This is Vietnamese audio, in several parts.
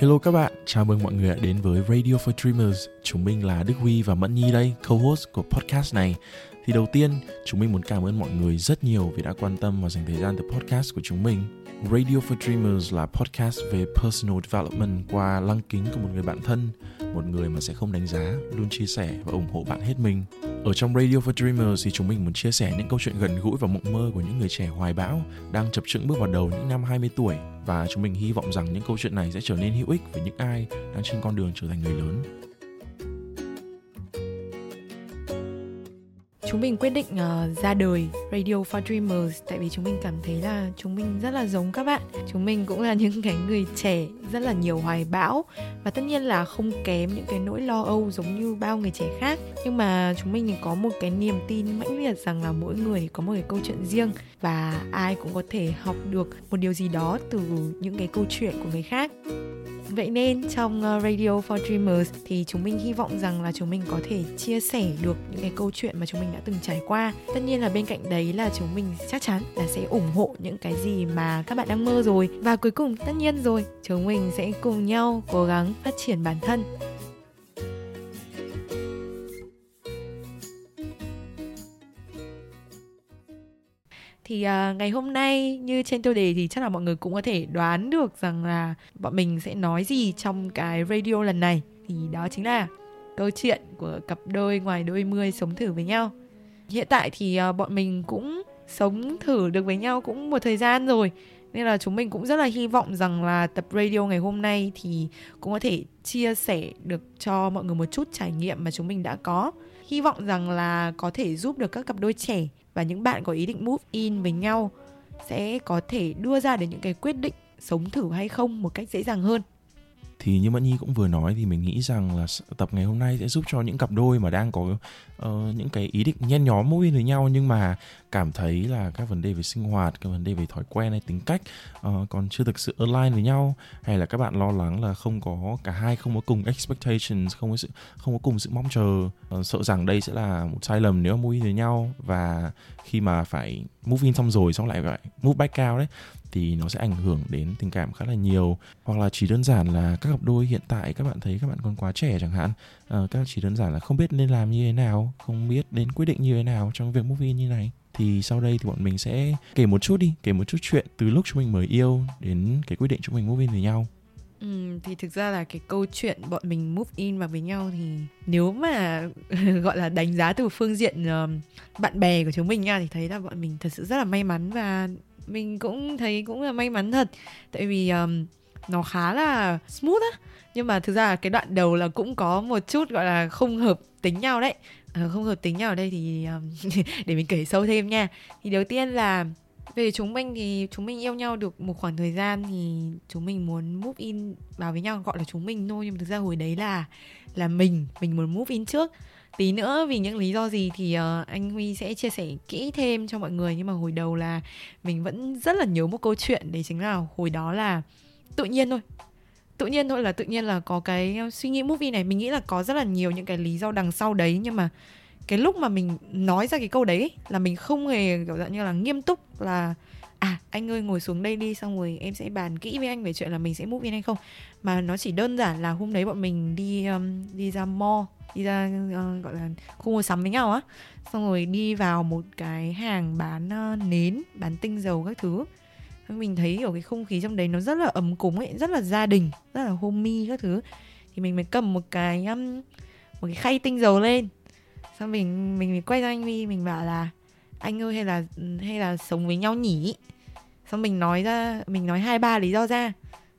Hello các bạn, chào mừng mọi người đã đến với Radio for Dreamers. Chúng mình là Đức Huy và Mẫn Nhi đây, co-host của podcast này. Thì đầu tiên, chúng mình muốn cảm ơn mọi người rất nhiều vì đã quan tâm và dành thời gian từ podcast của chúng mình. Radio for Dreamers là podcast về personal development qua lăng kính của một người bạn thân, một người mà sẽ không đánh giá, luôn chia sẻ và ủng hộ bạn hết mình. Ở trong Radio for Dreamers thì chúng mình muốn chia sẻ những câu chuyện gần gũi và mộng mơ của những người trẻ hoài bão đang chập chững bước vào đầu những năm 20 tuổi và chúng mình hy vọng rằng những câu chuyện này sẽ trở nên hữu ích với những ai đang trên con đường trở thành người lớn. Chúng mình quyết định uh, ra đời Radio for Dreamers tại vì chúng mình cảm thấy là chúng mình rất là giống các bạn. Chúng mình cũng là những cái người trẻ rất là nhiều hoài bão và tất nhiên là không kém những cái nỗi lo âu giống như bao người trẻ khác. Nhưng mà chúng mình thì có một cái niềm tin mãnh liệt rằng là mỗi người có một cái câu chuyện riêng và ai cũng có thể học được một điều gì đó từ những cái câu chuyện của người khác. Vậy nên trong ờ, Radio for Dreamers thì chúng mình hy vọng rằng là chúng mình có thể chia sẻ được những cái câu chuyện mà chúng mình đã từng trải qua. Tất nhiên là bên cạnh đấy là chúng mình chắc chắn là sẽ ủng hộ những cái gì mà các bạn đang mơ rồi. Và cuối cùng tất nhiên rồi, chúng mình sẽ cùng nhau cố gắng phát triển bản thân thì uh, ngày hôm nay như trên tiêu đề thì chắc là mọi người cũng có thể đoán được rằng là bọn mình sẽ nói gì trong cái radio lần này. Thì đó chính là câu chuyện của cặp đôi ngoài đôi mươi sống thử với nhau. Hiện tại thì uh, bọn mình cũng sống thử được với nhau cũng một thời gian rồi. Nên là chúng mình cũng rất là hy vọng rằng là tập radio ngày hôm nay thì cũng có thể chia sẻ được cho mọi người một chút trải nghiệm mà chúng mình đã có. Hy vọng rằng là có thể giúp được các cặp đôi trẻ và những bạn có ý định move in với nhau sẽ có thể đưa ra được những cái quyết định sống thử hay không một cách dễ dàng hơn. Thì như Mẫn Nhi cũng vừa nói thì mình nghĩ rằng là tập ngày hôm nay sẽ giúp cho những cặp đôi mà đang có uh, những cái ý định nhen nhóm move in với nhau nhưng mà cảm thấy là các vấn đề về sinh hoạt, các vấn đề về thói quen hay tính cách uh, còn chưa thực sự align với nhau hay là các bạn lo lắng là không có cả hai không có cùng expectations, không có sự không có cùng sự mong chờ, uh, sợ rằng đây sẽ là một sai lầm nếu move in với nhau và khi mà phải move in xong rồi xong lại phải move back cao đấy thì nó sẽ ảnh hưởng đến tình cảm khá là nhiều. Hoặc là chỉ đơn giản là các cặp đôi hiện tại các bạn thấy các bạn còn quá trẻ chẳng hạn à, các chỉ đơn giản là không biết nên làm như thế nào không biết đến quyết định như thế nào trong việc move in như này thì sau đây thì bọn mình sẽ kể một chút đi kể một chút chuyện từ lúc chúng mình mới yêu đến cái quyết định chúng mình move in với nhau. Ừ, thì thực ra là cái câu chuyện bọn mình move in vào với nhau thì nếu mà gọi là đánh giá từ phương diện uh, bạn bè của chúng mình nha thì thấy là bọn mình thật sự rất là may mắn và mình cũng thấy cũng là may mắn thật. Tại vì um, nó khá là smooth á. Nhưng mà thực ra cái đoạn đầu là cũng có một chút gọi là không hợp tính nhau đấy. Ờ, không hợp tính nhau ở đây thì um, để mình kể sâu thêm nha. Thì đầu tiên là về chúng mình thì chúng mình yêu nhau được một khoảng thời gian thì chúng mình muốn move in vào với nhau gọi là chúng mình thôi. Nhưng mà thực ra hồi đấy là là mình mình muốn move in trước. Tí nữa vì những lý do gì thì uh, anh Huy sẽ chia sẻ kỹ thêm cho mọi người. Nhưng mà hồi đầu là mình vẫn rất là nhớ một câu chuyện. Đấy chính là hồi đó là tự nhiên thôi tự nhiên thôi là tự nhiên là có cái suy nghĩ movie này. Mình nghĩ là có rất là nhiều những cái lý do đằng sau đấy. Nhưng mà cái lúc mà mình nói ra cái câu đấy là mình không hề kiểu dạng như là nghiêm túc là à anh ơi ngồi xuống đây đi xong rồi em sẽ bàn kỹ với anh về chuyện là mình sẽ move in hay không. Mà nó chỉ đơn giản là hôm đấy bọn mình đi um, đi ra mall đi ra uh, gọi là khu mua sắm với nhau á. Xong rồi đi vào một cái hàng bán uh, nến bán tinh dầu các thứ mình thấy ở cái không khí trong đấy nó rất là ấm cúng ấy rất là gia đình rất là homey các thứ. Thì mình mới cầm một cái um, một cái khay tinh dầu lên. Xong mình mình, mới quay ra anh Vi mình bảo là anh ơi hay là hay là sống với nhau nhỉ? Xong mình nói ra mình nói hai ba lý do ra.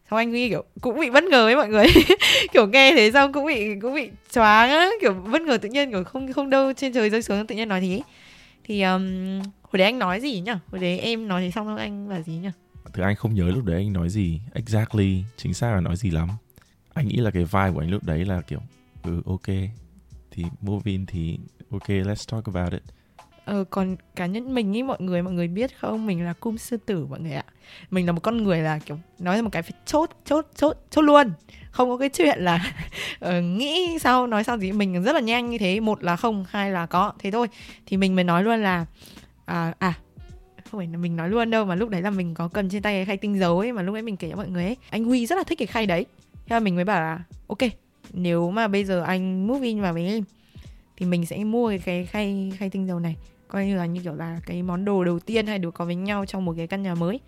Xong anh huy kiểu cũng bị bất ngờ ấy mọi người. Kiểu nghe thế xong cũng bị cũng bị choáng á kiểu bất ngờ tự nhiên kiểu không không đâu trên trời rơi xuống tự nhiên nói thế. Thì um, hồi đấy anh nói gì nhỉ? Hồi đấy em nói thế xong rồi anh là gì nhỉ? Thực anh không nhớ lúc đấy anh nói gì exactly chính xác là nói gì lắm. Anh nghĩ là cái vibe của anh lúc đấy là kiểu ừ ok. Thì move in thì ok let's talk about it. Ờ, còn cá nhân mình ý mọi người mọi người biết không? Mình là cung sư tử mọi người ạ. Mình là một con người là kiểu nói ra một cái phải chốt chốt chốt chốt luôn. Không có cái chuyện là uh, nghĩ sao nói sao gì. Mình rất là nhanh như thế. Một là không hai là có. Thế thôi. Thì mình mới nói luôn là à, à không phải là mình nói luôn đâu mà lúc đấy là mình có cầm trên tay cái khay tinh dấu ấy mà lúc ấy mình kể cho mọi người ấy anh huy rất là thích cái khay đấy. Thế là mình mới bảo là ok nếu mà bây giờ anh move in vào với em thì mình sẽ mua cái, khay khay tinh dầu này. Coi như là như kiểu là cái món đồ đầu tiên hai đứa có với nhau trong một cái căn nhà mới.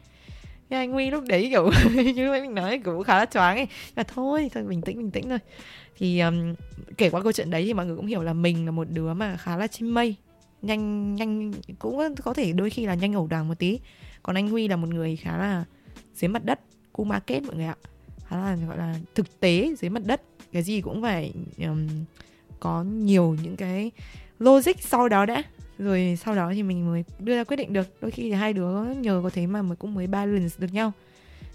Thế anh Huy lúc đấy kiểu như mình nói kiểu khá là choáng ấy. Là thôi thôi bình tĩnh bình tĩnh thôi. Thì um, kể qua câu chuyện đấy thì mọi người cũng hiểu là mình là một đứa mà khá là chim mây nhanh nhanh cũng có thể đôi khi là nhanh ẩu đàng một tí. Còn anh Huy là một người khá là dưới mặt đất cu market mọi người ạ. Khá là gọi là thực tế dưới mặt đất. Cái gì cũng phải um, có nhiều những cái logic sau đó đã. Rồi sau đó thì mình mới đưa ra quyết định được. Đôi khi thì hai đứa nhờ có thế mà mới cũng mới balance được nhau.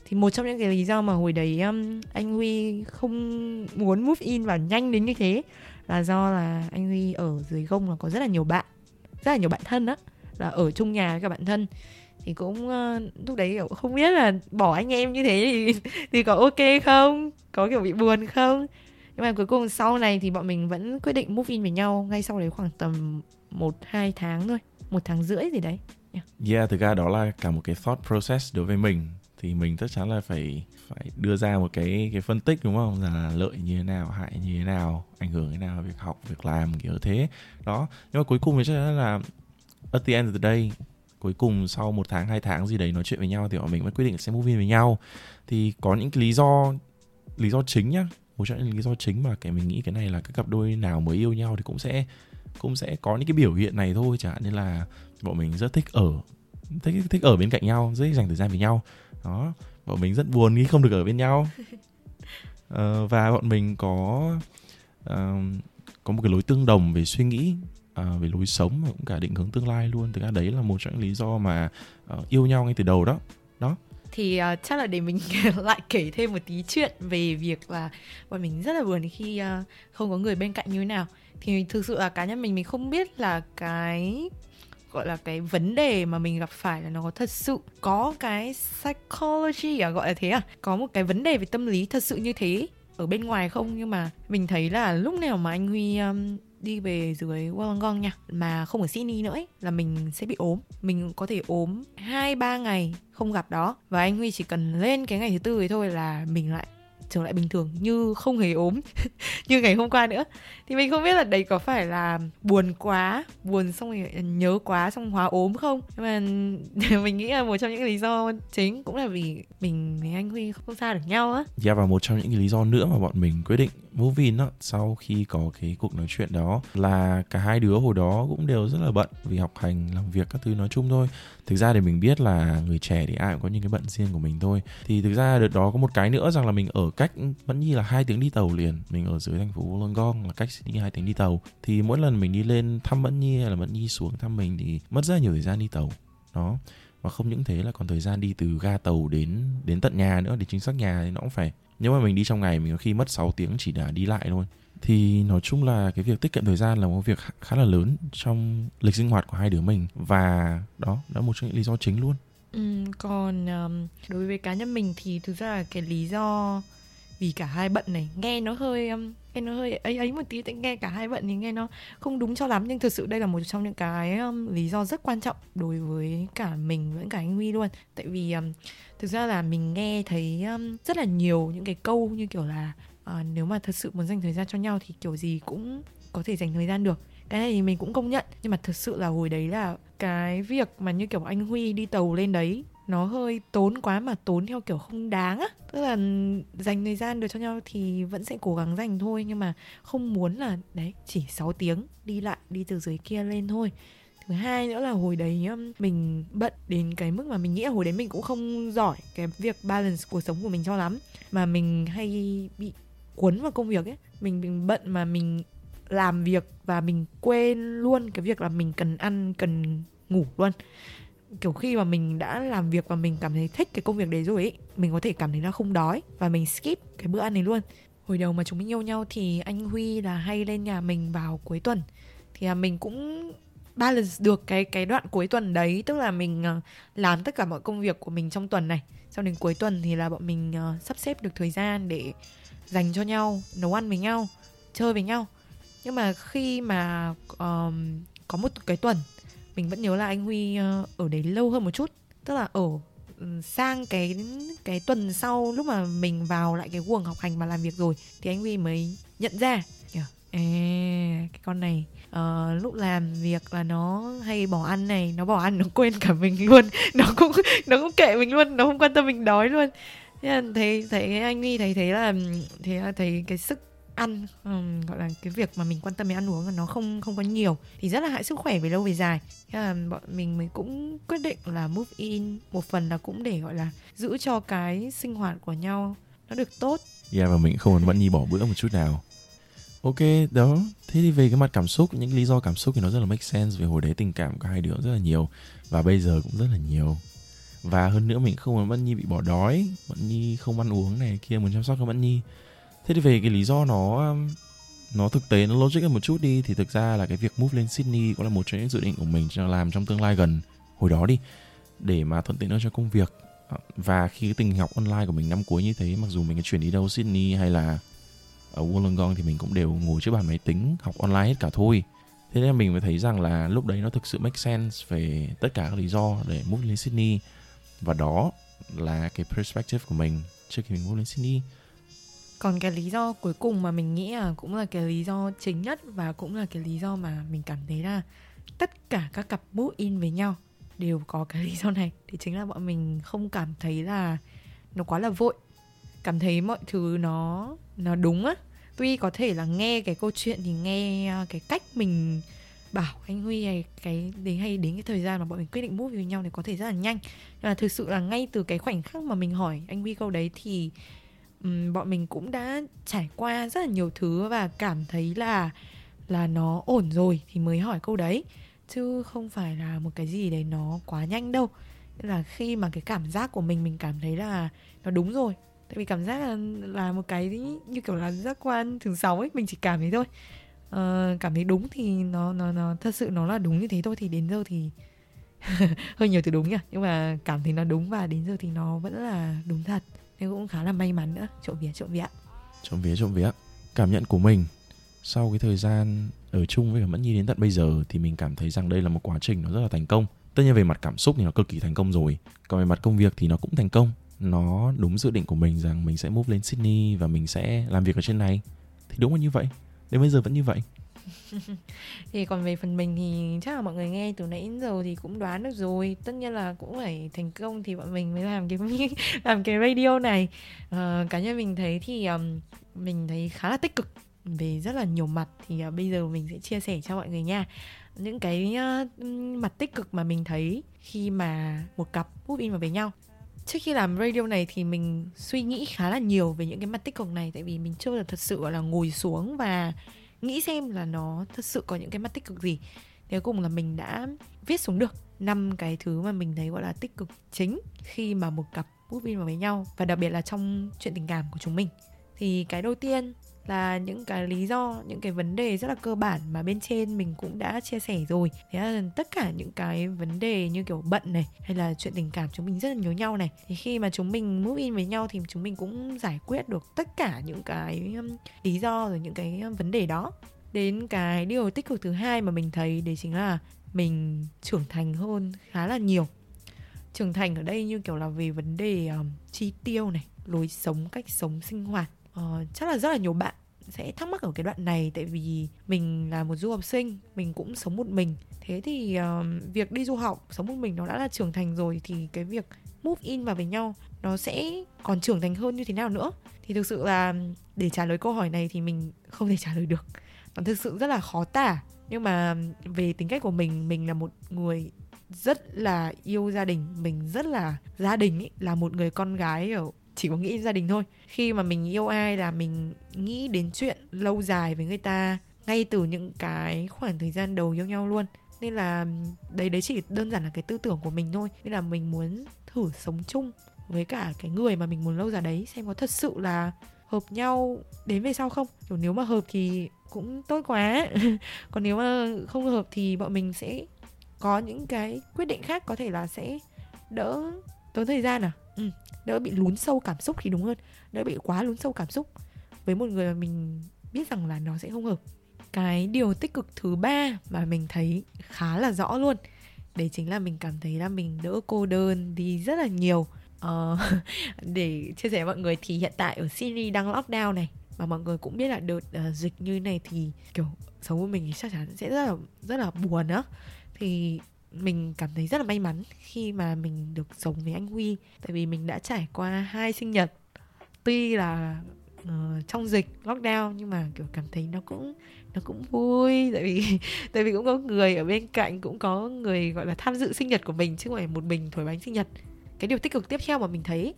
Thì một trong những cái lý do mà hồi đấy um, anh Huy không muốn move in và nhanh đến như thế là do là anh Huy ở dưới gông là có rất là nhiều bạn rất là nhiều bạn thân á là ở chung nhà với các bạn thân. Thì cũng uh, lúc đấy kiểu không biết là bỏ anh em như thế thì thì có ok không? Có kiểu bị buồn không? Nhưng mà cuối cùng sau này thì bọn mình vẫn quyết định move in với nhau ngay sau đấy khoảng tầm một hai tháng thôi. Một tháng rưỡi gì đấy. Yeah thực ra đó là cả một cái thought process đối với mình thì mình chắc chắn là phải phải đưa ra một cái cái phân tích, đúng không? Là lợi như thế nào, hại như thế nào, ảnh hưởng thế nào việc học, việc làm, kiểu thế. Đó. Nhưng mà cuối cùng thì chắc chắn là at the end of the day, cuối cùng sau một tháng, hai tháng gì đấy nói chuyện với nhau thì bọn mình mới quyết định sẽ move in với nhau. Thì có những cái lý do lý do chính nhá. Một trong những lý do chính mà cái mình nghĩ cái này là các cặp đôi nào mới yêu nhau thì cũng sẽ cũng sẽ có những cái biểu hiện này thôi. Chẳng hạn như là bọn mình rất thích ở, thích thích ở bên cạnh nhau rất thích dành thời gian với nhau đó bọn mình rất buồn khi không được ở bên nhau. Uh, và bọn mình có uh, có một cái lối tương đồng về suy nghĩ uh, về lối sống và cũng cả định hướng tương lai luôn. Thực ra đấy là một trong những lý do mà uh, yêu nhau ngay từ đầu đó. Đó. Thì uh, chắc là để mình lại kể thêm một tí chuyện về việc là bọn mình rất là buồn khi uh, không có người bên cạnh như thế nào. Thì thực sự là cá nhân mình mình không biết là cái gọi là cái vấn đề mà mình gặp phải là nó có thật sự có cái psychology à gọi là thế à? Có một cái vấn đề về tâm lý thật sự như thế ở bên ngoài không? Nhưng mà mình thấy là lúc nào mà anh Huy um, đi về dưới Wollongong nha mà không ở Sydney nữa ấy, là mình sẽ bị ốm. Mình có thể ốm hai ba ngày không gặp đó. Và anh Huy chỉ cần lên cái ngày thứ tư ấy thôi là mình lại trở lại bình thường như không hề ốm như ngày hôm qua nữa. Thì mình không biết là đấy có phải là buồn quá buồn xong rồi nhớ quá xong hóa ốm không? Nhưng mà mình nghĩ là một trong những lý do chính cũng là vì mình với anh Huy không xa được nhau á. Dạ yeah, và một trong những lý do nữa mà bọn mình quyết định movie in đó sau khi có cái cuộc nói chuyện đó, là cả hai đứa hồi đó cũng đều rất là bận vì học hành, làm việc các thứ nói chung thôi. Thực ra thì mình biết là người trẻ thì ai cũng có những cái bận riêng của mình thôi. Thì thực ra đợt đó có một cái nữa rằng là mình ở cách vẫn như là hai tiếng đi tàu liền. Mình ở dưới thành phố Wollongong là cách đi hai tiếng đi tàu. Thì mỗi lần mình đi lên thăm Mẫn Nhi hay là Mẫn Nhi xuống thăm mình thì mất rất là nhiều thời gian đi tàu. Đó và không những thế là còn thời gian đi từ ga tàu đến đến tận nhà nữa để chính xác nhà thì nó cũng phải nếu mà mình đi trong ngày mình có khi mất 6 tiếng chỉ là đi lại thôi. Thì nói chung là cái việc tiết kiệm thời gian là một việc khá là lớn trong lịch sinh hoạt của hai đứa mình. Và đó đó là một trong những lý do chính luôn. Ừ, còn um, đối với cá nhân mình thì thực ra là cái lý do vì cả hai bận này. Nghe nó hơi um, nghe nó hơi ấy ấy một tí tại nghe cả hai bận thì nghe nó không đúng cho lắm nhưng thực sự đây là một trong những cái um, lý do rất quan trọng đối với cả mình lẫn cả anh Huy luôn. Tại vì um, thực ra là mình nghe thấy um, rất là nhiều những cái câu như kiểu là uh, nếu mà thật sự muốn dành thời gian cho nhau thì kiểu gì cũng có thể dành thời gian được. Cái này thì mình cũng công nhận nhưng mà thực sự là hồi đấy là cái việc mà như kiểu anh Huy đi tàu lên đấy nó hơi tốn quá mà tốn theo kiểu không đáng á. Tức là dành thời gian được cho nhau thì vẫn sẽ cố gắng dành thôi nhưng mà không muốn là đấy chỉ 6 tiếng đi lại đi từ dưới kia lên thôi. Thứ hai nữa là hồi đấy um, mình bận đến cái mức mà mình nghĩ là hồi đấy mình cũng không giỏi cái việc balance cuộc sống của mình cho lắm. Mà mình hay bị cuốn vào công việc ấy. Mình, mình bận mà mình làm việc và mình quên luôn cái việc là mình cần ăn cần ngủ luôn kiểu khi mà mình đã làm việc và mình cảm thấy thích cái công việc đấy rồi ấy mình có thể cảm thấy nó không đói và mình skip cái bữa ăn này luôn. Hồi đầu mà chúng mình yêu nhau thì anh huy là hay lên nhà mình vào cuối tuần. Thì là mình cũng balance được cái cái đoạn cuối tuần đấy tức là mình ờ, làm tất cả mọi công việc của mình trong tuần này. Sau đến cuối tuần thì là bọn mình ờ, sắp xếp được thời gian để dành cho nhau nấu ăn với nhau chơi với nhau. Nhưng mà khi mà um, có một cái tuần mình vẫn nhớ là anh Huy ờ, ở đấy lâu hơn một chút. Tức là ở ừ, sang cái cái tuần sau lúc mà mình vào lại cái guồng học hành và làm việc rồi thì anh Huy mới nhận ra. Kiểu à, cái con này uh, lúc làm việc là nó hay bỏ ăn này nó bỏ ăn nó quên cả mình luôn. Nó cũng nó cũng kệ mình luôn nó không quan tâm mình đói luôn. Thế là thấy thấy anh Huy thấy thấy là ừ, thế là thấy cái sức ăn um, gọi là cái việc mà mình quan tâm đến ăn uống là nó không không có nhiều. Thì rất là hại sức khỏe về lâu về dài. Thế là bọn mình mới cũng quyết định là move in một phần là cũng để gọi là giữ cho cái sinh hoạt của nhau nó được tốt. Yeah và mình không muốn vẫn nhi bỏ bữa một chút nào. Ok đó. Thế thì về cái mặt cảm xúc những lý do cảm xúc thì nó rất là make sense về hồi đấy tình cảm của hai đứa rất là nhiều và bây giờ cũng rất là nhiều. Và hơn nữa mình không muốn Bận Nhi bị bỏ đói Bận Nhi không ăn uống này kia muốn chăm sóc cho Bận Nhi thế thì về cái lý do nó um, nó thực tế, nó logic hơn một chút đi, thì thực ra là cái việc move lên Sydney cũng là một trong những dự định của mình cho làm trong tương lai gần hồi đó đi, để mà thuận tiện hơn cho công việc. Ờ, và khi cái tình học online của mình năm cuối như thế, mặc dù mình chuyển đi đâu, Sydney hay là ở Wollongong thì mình cũng đều ngồi trước bàn máy tính, học online hết cả thôi. Thế nên mình mới thấy rằng là lúc đấy nó thực sự make sense về tất cả các lý do để move lên Sydney. Và đó là cái perspective của mình trước khi mình move lên Sydney còn cái lý do cuối cùng mà mình nghĩ là cũng là cái lý do chính nhất và cũng là cái lý do mà mình cảm thấy là tất cả các cặp move in với nhau đều có cái lý do này. Thì chính là bọn mình không cảm thấy là nó quá là vội. Cảm thấy mọi thứ nó nó đúng á. Tuy có thể là nghe cái câu chuyện thì nghe à, cái cách mình bảo anh Huy hay cái đến, hay đến cái thời gian mà bọn mình quyết định move với nhau thì có thể rất là nhanh. Nhưng mà thực sự là ngay từ cái khoảnh khắc mà mình hỏi anh Huy câu đấy thì um, bọn mình cũng đã trải qua rất là nhiều thứ và cảm thấy là là nó ổn rồi thì mới hỏi câu đấy. Chứ không phải là một cái gì đấy nó quá nhanh đâu. Nên là khi mà cái cảm giác của mình mình cảm thấy là nó đúng rồi. Tại vì cảm giác là, là một cái như kiểu là giác quan thứ sáu ấy mình chỉ cảm thấy thôi. Uh, cảm thấy đúng thì nó nó nó thật sự nó là đúng như thế thôi thì đến giờ thì hơi nhiều từ đúng nhỉ? Nhưng mà cảm thấy nó đúng và đến giờ thì nó vẫn là đúng thật nên cũng khá là may mắn nữa. Trộm vía trộm vía trộm vía trộm vía cảm nhận của mình sau cái thời gian ở chung với cả mẫn nhi đến tận bây giờ thì mình cảm thấy rằng đây là một quá trình nó rất là thành công. Tất nhiên về mặt cảm xúc thì nó cực kỳ thành công rồi. Còn về mặt công việc thì nó cũng thành công. Nó đúng dự định của mình rằng mình sẽ move lên Sydney và mình sẽ làm việc ở trên này. Thì đúng là như vậy. Đến bây giờ vẫn như vậy thì còn về phần mình thì chắc là mọi người nghe từ nãy đến giờ thì cũng đoán được rồi. Tất nhiên là cũng phải thành công thì bọn mình mới làm cái làm cái radio này. Uh, cá nhân mình thấy thì um, mình thấy khá là tích cực về rất là nhiều mặt. Thì uh, bây giờ mình sẽ chia sẻ cho mọi người nha. Những cái uh, mặt tích cực mà mình thấy khi mà một cặp move in vào với nhau. Trước khi làm radio này thì mình suy nghĩ khá là nhiều về những cái mặt tích cực này. Tại vì mình chưa được thật sự gọi là ngồi xuống và nghĩ xem là nó thật sự có những cái mặt tích cực gì. Cuối cùng là mình đã viết xuống được năm cái thứ mà mình thấy gọi là tích cực chính khi mà một cặp bút in vào với nhau, và đặc biệt là trong chuyện tình cảm của chúng mình. Thì cái đầu tiên là những cái lý do những cái vấn đề rất là cơ bản mà bên trên mình cũng đã chia sẻ rồi. Thế là tất cả những cái vấn đề như kiểu bận này hay là chuyện tình cảm chúng mình rất là nhớ nhau này. Thì khi mà chúng mình move in với nhau thì chúng mình cũng giải quyết được tất cả những cái um, lý do rồi những cái um, vấn đề đó. Đến cái điều tích cực thứ hai mà mình thấy đấy chính là mình trưởng thành hơn khá là nhiều. Trưởng thành ở đây như kiểu là về vấn đề um, chi tiêu này lối sống cách sống sinh hoạt uh, chắc là rất là nhiều bạn sẽ thắc mắc ở cái đoạn này tại vì mình là một du học sinh mình cũng sống một mình. Thế thì uh, việc đi du học sống một mình nó đã là trưởng thành rồi thì cái việc move in vào với nhau nó sẽ còn trưởng thành hơn như thế nào nữa? Thì thực sự là để trả lời câu hỏi này thì mình không thể trả lời được. Nó thực sự rất là khó tả nhưng mà về tính cách của mình mình là một người rất là yêu gia đình mình rất là gia đình ý, là một người con gái ở chỉ có nghĩ gia đình thôi. Khi mà mình yêu ai là mình nghĩ đến chuyện lâu dài với người ta ngay từ những cái khoảng thời gian đầu yêu nhau luôn. Nên là đấy đấy chỉ đơn giản là cái tư tưởng của mình thôi. Nên là mình muốn thử sống chung với cả cái người mà mình muốn lâu dài đấy xem có thật sự là hợp nhau đến về sau không. Kiểu nếu mà hợp thì cũng tốt quá. Còn nếu mà không hợp thì bọn mình sẽ có những cái quyết định khác có thể là sẽ đỡ tốn thời gian à? Ừ, đỡ bị lún sâu cảm xúc thì đúng hơn. Đỡ bị quá lún sâu cảm xúc. Với một người mà mình biết rằng là nó sẽ không hợp. Cái điều tích cực thứ ba mà mình thấy khá là rõ luôn đấy chính là mình cảm thấy là mình đỡ cô đơn đi rất là nhiều. Uh, để chia sẻ với mọi người thì hiện tại ở Sydney đang lockdown này mà mọi người cũng biết là đợt uh, dịch như này thì kiểu sống của mình chắc chắn sẽ rất là rất là buồn á. Thì mình cảm thấy rất là may mắn khi mà mình được sống với anh Huy. Tại vì mình đã trải qua hai sinh nhật. Tuy là uh, trong dịch lockdown nhưng mà kiểu cảm thấy nó cũng nó cũng vui. Tại vì tại vì cũng có người ở bên cạnh cũng có người gọi là tham dự sinh nhật của mình chứ không phải một mình thổi bánh sinh nhật. Cái điều tích cực tiếp theo mà mình thấy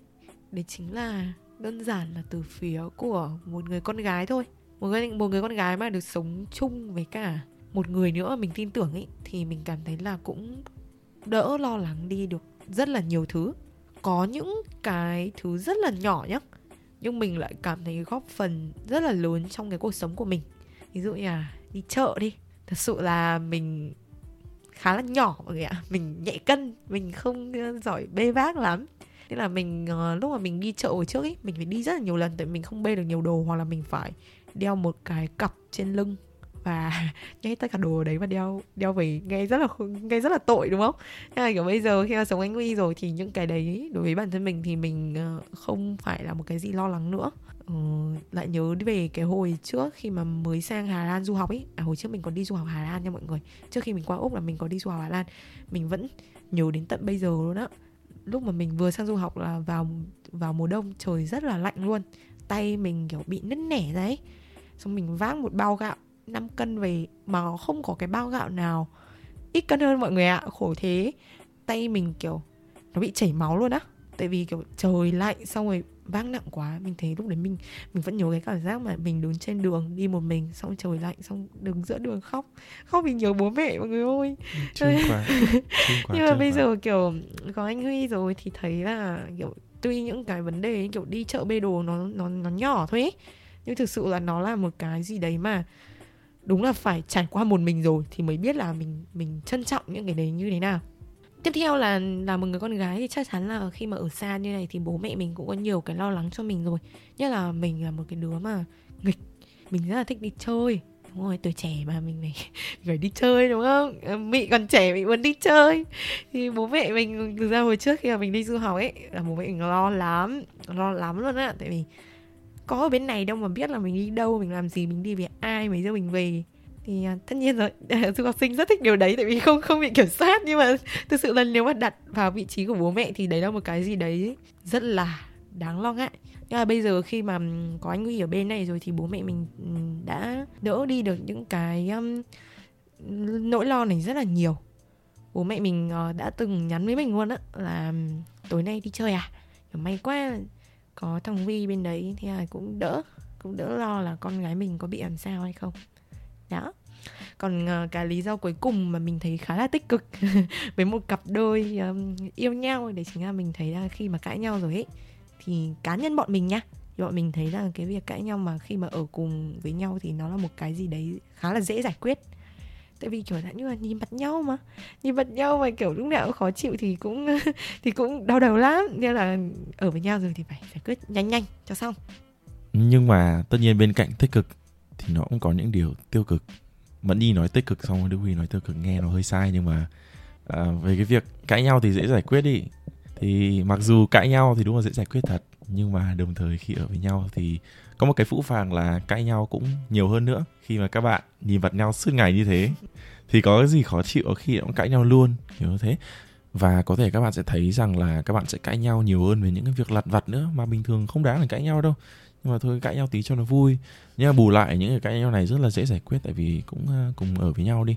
đấy chính là đơn giản là từ phía của một người con gái thôi. Một người một người con gái mà được sống chung với cả một người nữa mình tin tưởng ấy thì mình cảm thấy là cũng đỡ lo lắng đi được rất là nhiều thứ. Có những cái thứ rất là nhỏ nhá, nhưng mình lại cảm thấy góp phần rất là lớn trong cái cuộc sống của mình. Ví dụ như là đi chợ đi, thật sự là mình khá là nhỏ mọi người ạ, mình nhẹ cân, mình không ờ, giỏi bê vác lắm. Nên là mình ờ, lúc mà mình đi chợ hồi trước ấy mình phải đi rất là nhiều lần tại mình không bê được nhiều đồ, hoặc là mình phải đeo một cái cặp trên lưng và nhét tất cả đồ đấy và đeo đeo về nghe rất là nghe rất là tội đúng không? Thế là kiểu bây giờ khi mà sống anh Huy rồi thì những cái đấy đối với bản thân mình thì mình ờ, không phải là một cái gì lo lắng nữa. ừ, lại nhớ về cái hồi trước khi mà mới sang Hà Lan du học ấy. À, hồi trước mình còn đi du học Hà Lan nha mọi người. Trước khi mình qua úc là mình có đi du học Hà Lan. Mình vẫn nhớ đến tận bây giờ luôn á. Lúc mà mình vừa sang du học là vào vào mùa đông trời rất là lạnh luôn. Tay mình kiểu bị nứt nẻ đấy, xong mình vác một bao gạo. 5 cân về mà không có cái bao gạo nào. Ít cân hơn mọi người ạ khổ thế. Tay mình kiểu nó bị chảy máu luôn á. Tại vì kiểu trời lạnh xong rồi vác nặng quá mình thấy lúc đấy mình mình vẫn nhớ cái cảm giác mà mình đứng trên đường đi một mình xong trời lạnh xong đứng giữa đường khóc. Khóc vì nhớ bố mẹ mọi người ơi. Quá. Quá, nhưng mà bây quá. giờ kiểu có anh Huy rồi thì thấy là kiểu tuy những cái vấn đề kiểu đi chợ bê đồ nó nó nó nhỏ thôi ấy, nhưng thực sự là nó là một cái gì đấy mà đúng là phải trải qua một mình rồi thì mới biết là mình mình trân trọng những cái đấy như thế nào. Tiếp theo là là một người con gái thì chắc chắn là khi mà ở xa như này thì bố mẹ mình cũng có nhiều cái lo lắng cho mình rồi. Nhất là mình là một cái đứa mà nghịch, mình rất là thích đi chơi. Đúng rồi, tuổi trẻ mà mình phải phải đi chơi, đúng không? Ờ, mị còn trẻ mị muốn đi chơi. Thì bố mẹ mình, thực ra hồi trước khi mà mình đi du học ấy, là bố mẹ mình lo lắm lo lắm luôn á. Tại vì có ở bên này đâu mà biết là mình đi đâu mình làm gì mình đi với ai mấy giờ mình về. Thì à, tất nhiên rồi du học sinh rất thích điều đấy tại vì không không bị kiểm soát. Nhưng mà thực sự là nếu mà đặt vào vị trí của bố mẹ thì đấy là một cái gì đấy rất là đáng lo ngại. Nhưng mà bây giờ khi mà có anh Huy ở bên này rồi thì bố mẹ mình đã đỡ đi được những cái um, nỗi lo này rất là nhiều. Bố mẹ mình ờ, đã từng nhắn với mình luôn á là tối nay đi chơi à? May quá có thằng vi bên đấy thì là cũng đỡ cũng đỡ lo là con gái mình có bị làm sao hay không. Đó. Còn uh, cái lý do cuối cùng mà mình thấy khá là tích cực với một cặp đôi um, yêu nhau đấy chính là mình thấy là khi mà cãi nhau rồi ấy thì cá nhân bọn mình nha thì bọn mình thấy là cái việc cãi nhau mà khi mà ở cùng với nhau thì nó là một cái gì đấy khá là dễ giải quyết tại vì kiểu dạng như là nhìn mặt nhau mà. Nhìn mặt nhau mà kiểu lúc nào cũng khó chịu thì cũng thì cũng đau đầu lắm. Nên là ở với nhau rồi thì phải giải quyết nhanh nhanh cho xong. Nhưng mà tất nhiên bên cạnh tích cực thì nó cũng có những điều tiêu cực. Mẫn đi nói tích cực xong rồi đức huy nói tiêu cực nghe nó hơi sai nhưng mà à, về cái việc cãi nhau thì dễ giải quyết đi. Thì mặc dù cãi nhau thì đúng là dễ giải quyết thật nhưng mà đồng thời khi ở với nhau thì có một cái phũ phàng là cãi nhau cũng nhiều hơn nữa. Khi mà các bạn nhìn mặt nhau suốt ngày như thế thì có cái gì khó chịu khi cũng cãi nhau luôn kiểu như thế? Và có thể các bạn sẽ thấy rằng là các bạn sẽ cãi nhau nhiều hơn về những cái việc lặt vặt nữa mà bình thường không đáng là cãi nhau đâu. Nhưng mà thôi cãi nhau tí cho nó vui. Nhưng mà bù lại những cái cãi nhau này rất là dễ giải quyết tại vì cũng à, cùng ở với nhau đi.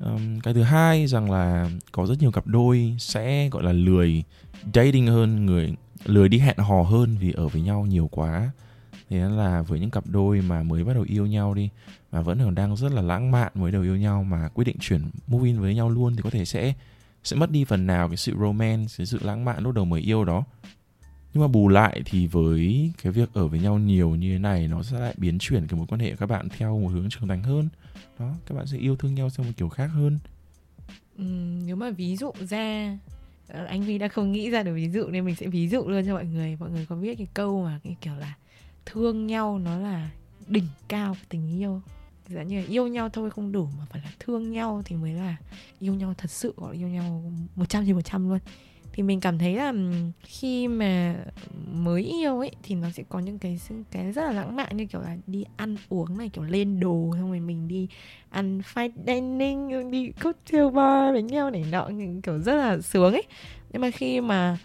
Um, cái thứ hai rằng là có rất nhiều cặp đôi sẽ gọi là lười dating hơn người lười đi hẹn hò hơn vì ở với nhau nhiều quá thế là với những cặp đôi mà mới bắt đầu yêu nhau đi mà vẫn còn đang rất là lãng mạn mới đầu yêu nhau mà quyết định chuyển move in với nhau luôn thì có thể sẽ sẽ mất đi phần nào cái sự romance cái sự lãng mạn lúc đầu mới yêu đó. Nhưng mà bù lại thì với cái việc ở với nhau nhiều như thế này nó sẽ lại biến chuyển cái mối quan hệ của các bạn theo một hướng trưởng thành hơn. Đó các bạn sẽ yêu thương nhau theo một kiểu khác hơn. Ừ, nếu mà ví dụ ra ờ, anh Vi đã không nghĩ ra được ví dụ nên mình sẽ ví dụ luôn cho mọi người. Mọi người có biết cái câu mà cái kiểu là thương nhau nó là đỉnh cao của tình yêu. Giả như là yêu nhau thôi không đủ mà phải là thương nhau thì mới là yêu nhau thật sự gọi là yêu nhau một trăm trên một trăm luôn. Thì mình cảm thấy là khi mà mới yêu ấy thì nó sẽ có những cái cái rất là lãng mạn như kiểu là đi ăn uống này, kiểu lên đồ xong rồi mình đi ăn fine dining, đi cocktail bar với nhau này nọ kiểu rất là sướng ấy. Nhưng mà khi mà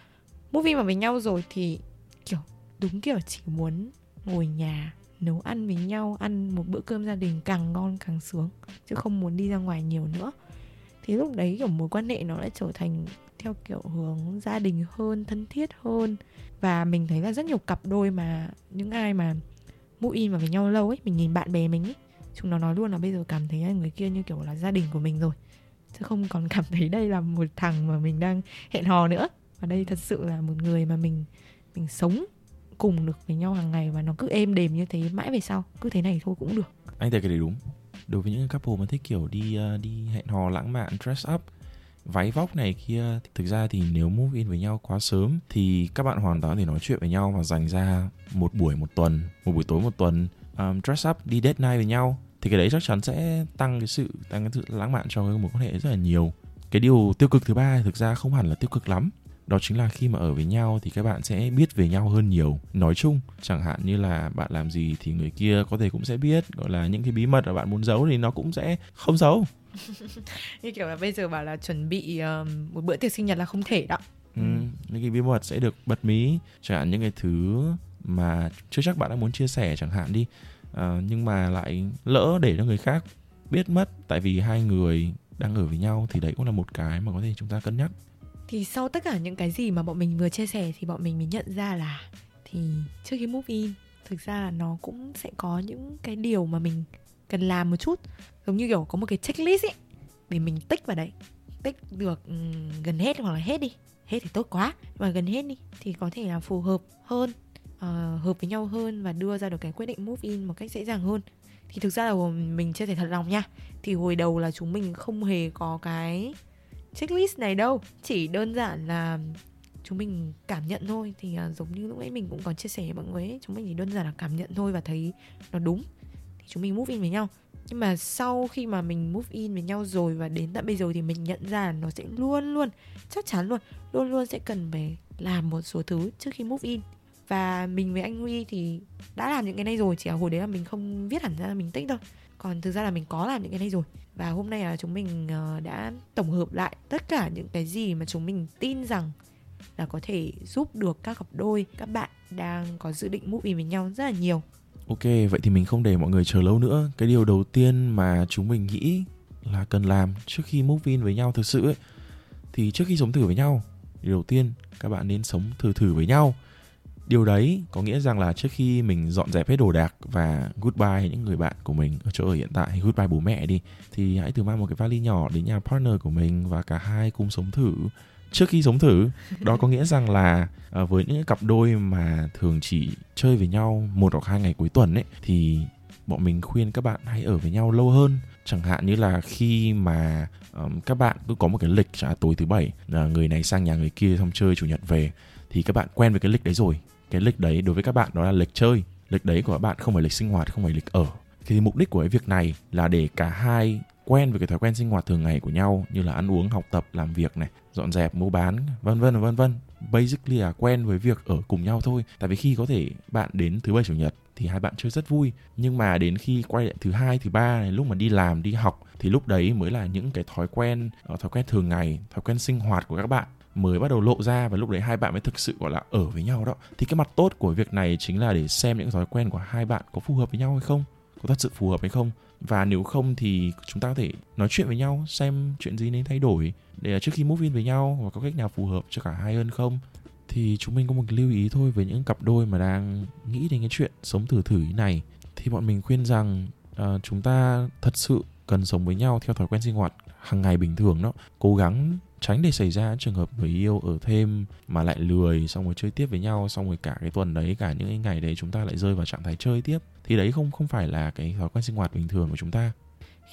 movie mà với nhau rồi thì kiểu đúng kiểu chỉ muốn ngồi nhà, nấu ăn với nhau, ăn một bữa cơm gia đình càng ngon càng sướng, chứ không muốn đi ra ngoài nhiều nữa. Thì lúc đấy kiểu mối quan hệ nó đã trở thành theo kiểu hướng gia đình hơn, thân thiết hơn. Và mình thấy là rất nhiều cặp đôi mà những ai mà move in vào với nhau lâu ấy, mình nhìn bạn bè mình ấy, chúng nó nói luôn là bây giờ cảm thấy người kia như kiểu là gia đình của mình rồi. Chứ không còn cảm thấy đây là một thằng mà mình đang hẹn hò nữa. Và đây thật sự là một người mà mình mình sống cùng được với nhau hàng ngày và nó cứ êm đềm như thế mãi về sau. Cứ thế này thôi cũng được. Anh thấy cái đấy đúng. Đối với những couple mà thích kiểu đi uh, đi hẹn hò lãng mạn dress up váy vóc này kia thực ra thì nếu move in với nhau quá sớm thì các bạn hoàn toàn có thể nói chuyện với nhau và dành ra một buổi một tuần một buổi tối một tuần um, dress up đi date night với nhau. Thì cái đấy chắc chắn sẽ tăng cái sự tăng cái sự lãng mạn cho cái mối quan hệ rất là nhiều. Cái điều tiêu cực thứ ba thực ra không hẳn là tiêu cực lắm đó chính là khi mà ở với nhau thì các bạn sẽ biết về nhau hơn nhiều. Nói chung chẳng hạn như là bạn làm gì thì người kia có thể cũng sẽ biết gọi là những cái bí mật mà bạn muốn giấu thì nó cũng sẽ không giấu. Như kiểu là bây giờ bảo là chuẩn bị um, một bữa tiệc sinh nhật là không thể đó. Ừ, những cái bí mật sẽ được bật mí. Chẳng hạn những cái thứ mà chưa chắc bạn đã muốn chia sẻ chẳng hạn đi. À, nhưng mà lại lỡ để cho người khác biết mất tại vì hai người đang ở với nhau thì đấy cũng là một cái mà có thể chúng ta cân nhắc thì sau tất cả những cái gì mà bọn mình vừa chia sẻ thì bọn mình mới nhận ra là thì trước khi move in thực ra là nó cũng sẽ có những cái điều mà mình cần làm một chút. Giống như kiểu có một cái checklist ấy để mình tích vào đấy. Tích được um, gần hết hoặc là hết đi. Hết thì tốt quá mà gần hết đi thì có thể là phù hợp hơn uh, hợp với nhau hơn và đưa ra được cái quyết định move in một cách dễ dàng hơn. Thì thực ra là mình chia sẻ thật lòng nha. Thì hồi đầu là chúng mình không hề có cái checklist này đâu. Chỉ đơn giản là chúng mình cảm nhận thôi. Thì uh, giống như lúc nãy mình cũng còn chia sẻ với mọi người ấy, chúng mình chỉ đơn giản là cảm nhận thôi và thấy nó đúng. Thì chúng mình move in với nhau. Nhưng mà sau khi mà mình move in với nhau rồi và đến tận bây giờ thì mình nhận ra nó sẽ luôn luôn chắc chắn luôn luôn luôn sẽ cần phải làm một số thứ trước khi move in. Và mình với anh Huy thì đã làm những cái này rồi chỉ là hồi đấy là mình không viết hẳn ra là mình tích đâu còn thực ra là mình có làm những cái này rồi và hôm nay là chúng mình ờ, đã tổng hợp lại tất cả những cái gì mà chúng mình tin rằng là có thể giúp được các cặp đôi các bạn đang có dự định move in với nhau rất là nhiều Ok, vậy thì mình không để mọi người chờ lâu nữa. Cái điều đầu tiên mà chúng mình nghĩ là cần làm trước khi move in với nhau thực sự ấy, thì trước khi sống thử với nhau, điều đầu tiên các bạn nên sống thử thử với nhau. Điều đấy có nghĩa rằng là trước khi mình dọn dẹp hết đồ đạc và goodbye những người bạn của mình ở chỗ ở hiện tại hay goodbye bố mẹ đi thì hãy thử mang một cái vali nhỏ đến nhà partner của mình và cả hai cùng sống thử. Trước khi sống thử đó có nghĩa rằng là à, với những cặp đôi mà thường chỉ chơi với nhau một hoặc hai ngày cuối tuần ấy thì bọn mình khuyên các bạn hãy ở với nhau lâu hơn. Chẳng hạn như là khi mà um, các bạn cứ có một cái lịch trả tối thứ bảy là người này sang nhà người kia xong chơi chủ nhật về thì các bạn quen với cái lịch đấy rồi cái lịch đấy đối với các bạn đó là lịch chơi. Lịch đấy của các bạn không phải lịch sinh hoạt, không phải lịch ở. Thì mục đích của cái việc này là để cả hai quen với cái thói quen sinh hoạt thường ngày của nhau như là ăn uống, học tập, làm việc này, dọn dẹp, mua bán, vân vân vân vân. Basically là quen với việc ở cùng nhau thôi. Tại vì khi có thể bạn đến thứ bảy, chủ nhật thì hai bạn chơi rất vui. Nhưng mà đến khi quay lại thứ hai, thứ ba này, lúc mà đi làm, đi học thì lúc đấy mới là những cái thói quen ờ, thói quen thường ngày, thói quen sinh hoạt của các bạn mới bắt đầu lộ ra và lúc đấy hai bạn mới thực sự gọi là ở với nhau đó. Thì cái mặt tốt của việc này chính là để xem những thói quen của hai bạn có phù hợp với nhau hay không có thật sự phù hợp hay không. Và nếu không thì chúng ta có thể nói chuyện với nhau xem chuyện gì nên thay đổi để trước khi move in với nhau và có cách nào phù hợp cho cả hai hơn không. Thì chúng mình có một cái lưu ý thôi với những cặp đôi mà đang nghĩ đến cái chuyện sống thử thử ý này. Thì bọn mình khuyên rằng uh, chúng ta thật sự cần sống với nhau theo thói quen sinh hoạt hàng ngày bình thường đó. Cố gắng tránh để xảy ra trường hợp người yêu ở thêm mà lại lười xong rồi chơi tiếp với nhau xong rồi cả cái tuần đấy cả những cái ngày đấy chúng ta lại rơi vào trạng thái chơi tiếp. Thì đấy không không phải là cái thói quen sinh hoạt bình thường của chúng ta.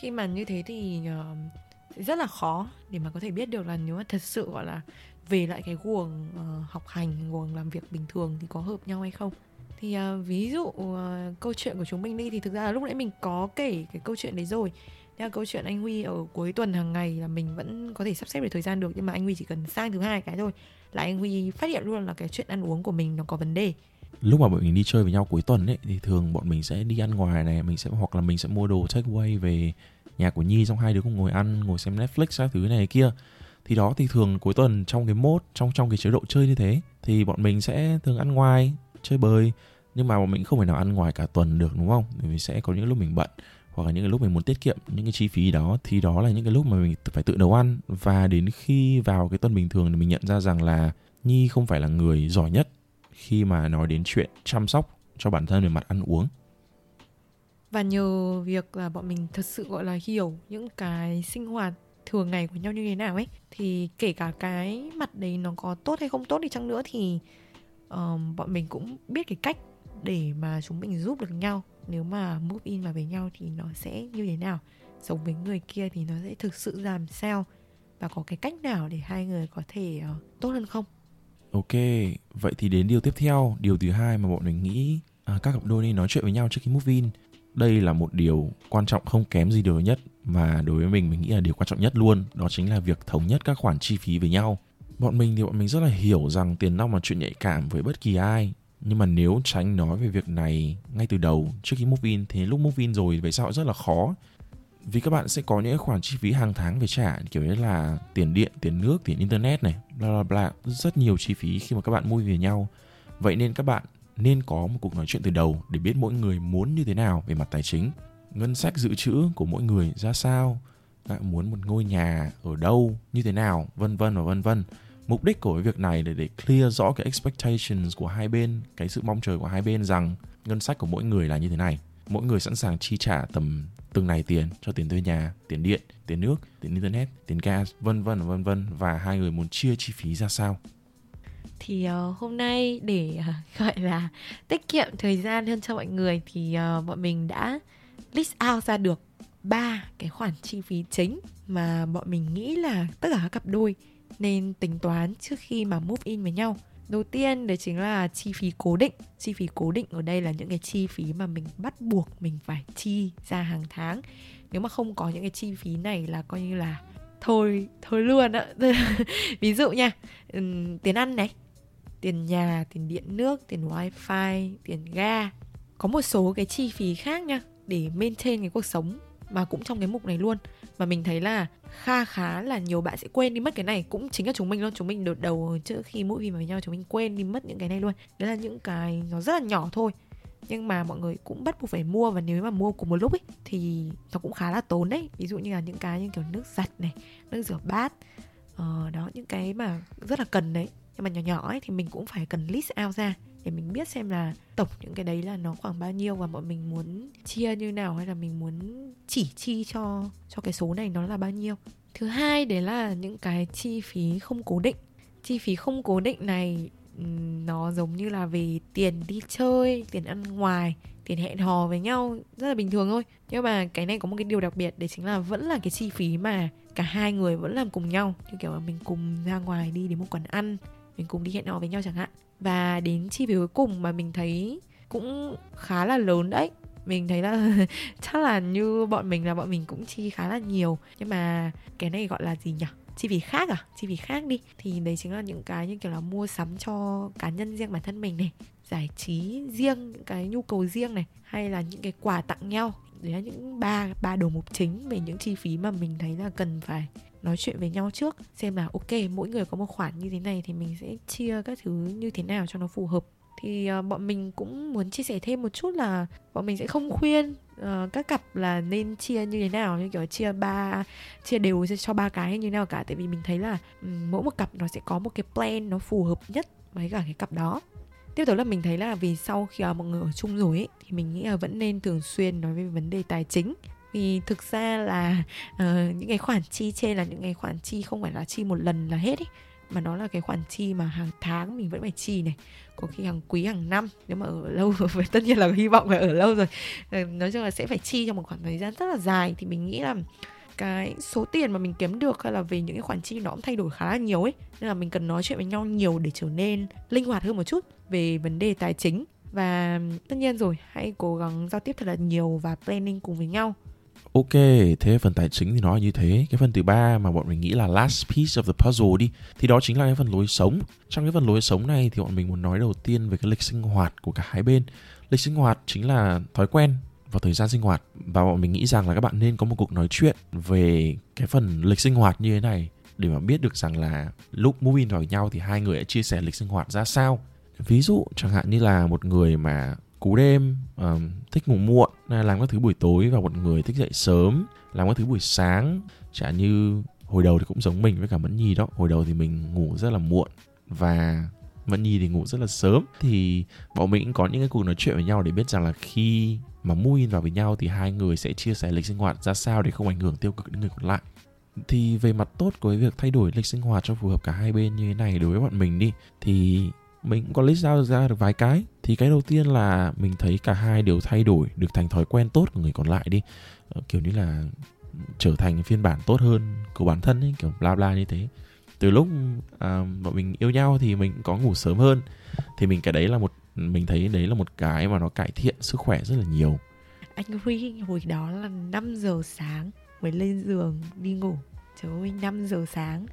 Khi mà như thế thì uh, rất là khó để mà có thể biết được là nếu mà thật sự gọi là về lại cái guồng uh, học hành guồng làm việc bình thường thì có hợp nhau hay không? Thì uh, ví dụ uh, câu chuyện của chúng mình đi thì thực ra là lúc nãy mình có kể cái câu chuyện đấy rồi. Thế là câu chuyện anh Huy ở cuối tuần hàng ngày là mình vẫn có thể sắp xếp được thời gian được, nhưng mà anh Huy chỉ cần sang thứ hai cái thôi. Là anh Huy phát hiện luôn là cái chuyện ăn uống của mình nó có vấn đề. Lúc mà bọn mình đi chơi với nhau cuối tuần ấy, thì thường bọn mình sẽ đi ăn ngoài này, mình sẽ, hoặc là mình sẽ mua đồ take away về nhà của Nhi, xong hai đứa cùng ngồi ăn, ngồi xem Netflix các thứ này kia. Thì đó, thì thường cuối tuần trong cái mốt trong trong cái chế độ chơi như thế, thì bọn mình sẽ thường ăn ngoài, chơi bời. Nhưng mà bọn mình không phải nào ăn ngoài cả tuần được, đúng không? Mình sẽ có những lúc mình bận hoặc là những cái lúc mình muốn tiết kiệm những cái chi phí đó thì đó là những cái lúc mà mình phải tự nấu ăn. Và đến khi vào cái tuần bình thường thì mình nhận ra rằng là Nhi không phải là người giỏi nhất khi mà nói đến chuyện chăm sóc cho bản thân về mặt ăn uống. Và nhờ việc là bọn mình thật sự gọi là hiểu những cái sinh hoạt thường ngày của nhau như thế nào ấy thì kể cả cái mặt đấy nó có tốt hay không tốt đi chăng nữa thì um, bọn mình cũng biết cái cách để mà chúng mình giúp được nhau nếu mà move in vào với nhau thì nó sẽ như thế nào? Sống với người kia thì nó sẽ thực sự làm sao? Và có cái cách nào để hai người có thể uh, tốt hơn không? Ok vậy thì đến điều tiếp theo. Điều thứ hai mà bọn mình nghĩ à, các cặp đôi nên nói chuyện với nhau trước khi move in. Đây là một điều quan trọng không kém gì điều nhất mà đối với mình mình nghĩ là điều quan trọng nhất luôn. Đó chính là việc thống nhất các khoản chi phí với nhau. Bọn mình thì bọn mình rất là hiểu rằng tiền nong là chuyện nhạy cảm với bất kỳ ai nhưng mà nếu tránh nói về việc này ngay từ đầu, trước khi move in thì lúc move in rồi về sau rất là khó? Vì các bạn sẽ có những khoản chi phí hàng tháng phải trả, kiểu như là tiền điện, tiền nước, tiền internet này, bla bla bla, rất nhiều chi phí khi mà các bạn mua về nhau. Vậy nên các bạn nên có một cuộc nói chuyện từ đầu để biết mỗi người muốn như thế nào về mặt tài chính. Ngân sách dự trữ của mỗi người ra sao? Bạn muốn một ngôi nhà ở đâu? Như thế nào? Vân vân và vân vân mục đích của cái việc này là để clear rõ cái expectations của hai bên cái sự mong chờ của hai bên rằng ngân sách của mỗi người là như thế này. Mỗi người sẵn sàng chi trả tầm từng này tiền cho tiền thuê nhà tiền điện tiền nước tiền internet tiền gas vân vân vân vân. Và hai người muốn chia chi phí ra sao? Thì uh, hôm nay để uh, gọi là tiết kiệm thời gian hơn cho mọi người thì uh, bọn mình đã list out ra được ba cái khoản chi phí chính mà bọn mình nghĩ là tất cả các cặp đôi nên tính toán trước khi mà move in với nhau. Đầu tiên đấy chính là chi phí cố định. Chi phí cố định ở đây là những cái chi phí mà mình bắt buộc mình phải chi ra hàng tháng. Nếu mà không có những cái chi phí này là coi như là thôi thôi luôn ạ ví dụ nha tiền ăn này, tiền nhà, tiền điện nước, tiền wifi, tiền ga. Có một số cái chi phí khác nha, để maintain cái cuộc sống mà cũng trong cái mục này luôn. Mà mình thấy là kha khá là nhiều bạn sẽ quên đi mất cái này. Cũng chính là chúng mình luôn. Chúng mình đột đầu trước khi mỗi phim với nhau chúng mình quên đi mất những cái này luôn. Đấy là những cái nó rất là nhỏ thôi. Nhưng mà mọi người cũng bắt buộc phải mua. Và nếu mà mua cùng một lúc ấy thì nó cũng khá là tốn đấy. Ví dụ như là những cái như kiểu nước giặt này nước rửa bát. Ờ, đó những cái mà rất là cần đấy. Nhưng mà nhỏ nhỏ ấy thì mình cũng phải cần list out ra để mình biết xem là tổng những cái đấy là nó khoảng bao nhiêu và bọn mình muốn chia như nào hay là mình muốn chỉ chi cho cho cái số này nó là bao nhiêu. Thứ hai đấy là những cái chi phí không cố định. Chi phí không cố định này nó giống như là về tiền đi chơi, tiền ăn ngoài, tiền hẹn hò với nhau, rất là bình thường thôi. Nhưng mà cái này có một cái điều đặc biệt, đấy chính là vẫn là cái chi phí mà cả hai người vẫn làm cùng nhau. Như kiểu là mình cùng ra ngoài đi đến một quán ăn, mình cùng đi hẹn hò với nhau chẳng hạn và đến chi phí cuối cùng mà mình thấy cũng khá là lớn đấy. Mình thấy là chắc là như bọn mình là bọn mình cũng chi khá là nhiều. Nhưng mà cái này gọi là gì nhỉ? Chi phí khác à? Chi phí khác đi. Thì đấy chính là những cái như kiểu là mua sắm cho cá nhân riêng bản thân mình này. Giải trí riêng, những cái nhu cầu riêng này. Hay là những cái quà tặng nhau. Đấy là những ba ba đầu mục chính về những chi phí mà mình thấy là cần phải nói chuyện với nhau trước xem là ok mỗi người có một khoản như thế này thì mình sẽ chia các thứ như thế nào cho nó phù hợp. Thì uh, bọn mình cũng muốn chia sẻ thêm một chút là bọn mình sẽ không khuyên uh, các cặp là nên chia như thế nào như kiểu chia ba chia đều cho ba cái như thế nào cả. Tại vì mình thấy là um, mỗi một cặp nó sẽ có một cái plan nó phù hợp nhất với cả cái cặp đó. Tiếp tới là mình thấy là vì sau khi uh, mọi người ở chung rồi ấy, thì mình nghĩ là vẫn nên thường xuyên nói về vấn đề tài chính vì thực ra là uh, những cái khoản chi trên là những cái khoản chi không phải là chi một lần là hết ý mà nó là cái khoản chi mà hàng tháng mình vẫn phải chi này có khi hàng quý hàng năm nếu mà ở lâu rồi tất nhiên là hy vọng phải ở lâu rồi. Ờ, nói chung là sẽ phải chi trong một khoảng thời gian rất là dài thì mình nghĩ là cái số tiền mà mình kiếm được hay là về những cái khoản chi nó cũng thay đổi khá là nhiều ấy. Nên là mình cần nói chuyện với nhau nhiều để trở nên linh hoạt hơn một chút về vấn đề tài chính. Và tất nhiên rồi hãy cố gắng giao tiếp thật là nhiều và planning cùng với nhau. Ok, thế phần tài chính thì nó là như thế. Cái phần thứ ba mà bọn mình nghĩ là last piece of the puzzle đi, thì đó chính là cái phần lối sống. Trong cái phần lối sống này thì bọn mình muốn nói đầu tiên về cái lịch sinh hoạt của cả hai bên. Lịch sinh hoạt chính là thói quen và thời gian sinh hoạt và bọn mình nghĩ rằng là các bạn nên có một cuộc nói chuyện về cái phần lịch sinh hoạt như thế này để mà biết được rằng là lúc move in vào nhau thì hai người đã chia sẻ lịch sinh hoạt ra sao. Ví dụ chẳng hạn như là một người mà cú đêm uh, thích ngủ muộn làm các thứ buổi tối và một người thích dậy sớm làm các thứ buổi sáng. Chả như hồi đầu thì cũng giống mình với cả mẫn nhi đó hồi đầu thì mình ngủ rất là muộn và mẫn nhi thì ngủ rất là sớm. Thì bọn mình cũng có những cái cuộc nói chuyện với nhau để biết rằng là khi mà mui in vào với nhau thì hai người sẽ chia sẻ lịch sinh hoạt ra sao để không ảnh hưởng tiêu cực đến người còn lại. Thì về mặt tốt của cái việc thay đổi lịch sinh hoạt cho phù hợp cả hai bên như thế này đối với bọn mình đi thì mình cũng có list ra, ra được vài cái thì cái đầu tiên là mình thấy cả hai đều thay đổi được thành thói quen tốt của người còn lại đi. Ờ, kiểu như là trở thành phiên bản tốt hơn của bản thân ấy kiểu bla bla như thế. Từ lúc à, bọn mình yêu nhau thì mình có ngủ sớm hơn. Thì mình cái đấy là một mình thấy đấy là một cái mà nó cải thiện sức khỏe rất là nhiều. Anh Huy hồi đó là 5 giờ sáng mới lên giường đi ngủ trời ơi 5 giờ sáng.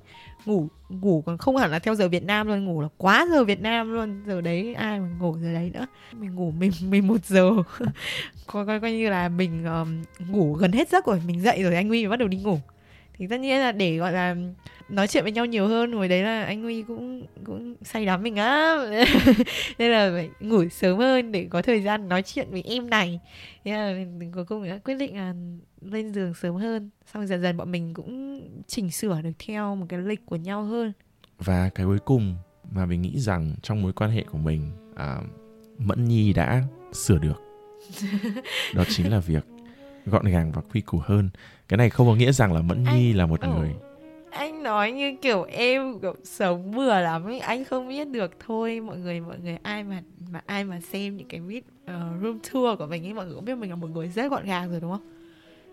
Ngủ ngủ còn không hẳn là theo giờ Việt Nam luôn ngủ là quá giờ Việt Nam luôn. Giờ đấy ai mà ngủ giờ đấy nữa. Mình ngủ mình mình một giờ. Coi coi coi như là mình um, ngủ gần hết giấc rồi mình dậy rồi anh Huy mới bắt đầu đi ngủ. Thì tất nhiên là để gọi là nói chuyện với nhau nhiều hơn hồi đấy là anh Huy cũng cũng say đắm mình á. Nên là phải ngủ sớm hơn để có thời gian nói chuyện với em này. Thế là cuối cùng đã quyết định là lên giường sớm hơn. Xong dần dần bọn mình cũng chỉnh sửa được theo một cái lịch của nhau hơn. Và cái cuối cùng mà mình nghĩ rằng trong mối quan hệ của mình à, mẫn nhi đã sửa được. Đó chính là việc gọn gàng và quy củ hơn. Cái này không có nghĩa rằng là mẫn nhi anh, là một ừ. người. anh nói như kiểu em kiểu sống bừa lắm ấy. Anh không biết được thôi. Mọi người mọi người ai mà mà ai mà xem những cái vid uh, room tour của mình ấy mọi người cũng biết mình là một người rất gọn gàng rồi đúng không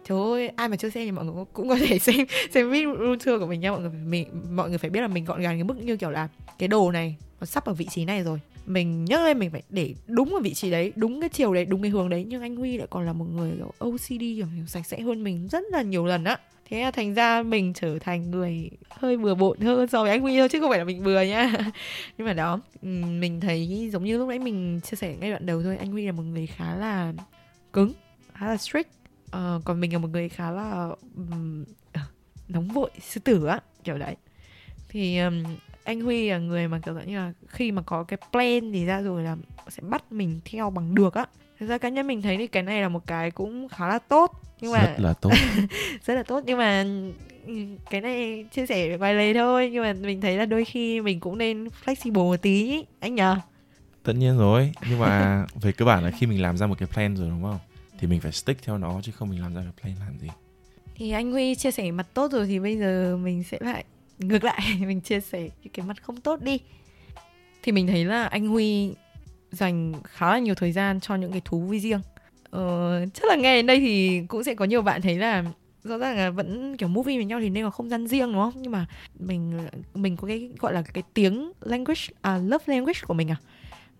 trời ơi, ai mà chưa xem thì mọi người cũng có thể xem xem vid room tour của mình nha, mọi người mình, mọi người phải biết là mình gọn gàng cái mức như kiểu là cái đồ này nó sắp ở vị trí này rồi. Mình nhớ lên mình phải để đúng ở vị trí đấy, đúng cái chiều đấy, đúng cái hướng đấy. Nhưng anh huy lại còn là một người kiểu ocd kiểu sạch sẽ hơn mình rất là nhiều lần á. Thế là thành ra mình trở thành người hơi bừa bộn hơn so với anh huy thôi, chứ không phải là mình bừa nhá nhưng mà đó mình thấy giống như lúc nãy mình chia sẻ ngay đoạn đầu thôi, anh huy là một người khá là cứng, khá là strict uh, còn mình là một người khá là um, nóng vội sư tử á kiểu đấy. Thì um, anh Huy là người mà kiểu như là khi mà có cái plan thì ra rồi là sẽ bắt mình theo bằng được á. Thực ra cá nhân mình thấy thì cái này là một cái cũng khá là tốt nhưng mà rất là tốt. Rất là tốt nhưng mà cái này chia sẻ vài lời thôi. Nhưng mà mình thấy là đôi khi mình cũng nên flexible một tí anh nhờ. Tất nhiên rồi nhưng mà về cơ bản là khi mình làm ra một cái plan rồi đúng không thì mình phải stick theo nó chứ không mình làm ra cái plan làm gì. Thì anh Huy chia sẻ mặt tốt rồi thì bây giờ mình sẽ lại ngược lại mình chia sẻ cái mặt không tốt đi. Thì mình thấy là anh Huy dành khá là nhiều thời gian cho những cái thú vui riêng. Ờ, chắc là nghe đến đây thì cũng sẽ có nhiều bạn thấy là rõ ràng là vẫn kiểu movie với nhau thì nên có không gian riêng đúng không? Nhưng mà mình mình có cái gọi là cái tiếng language à, love language của mình à.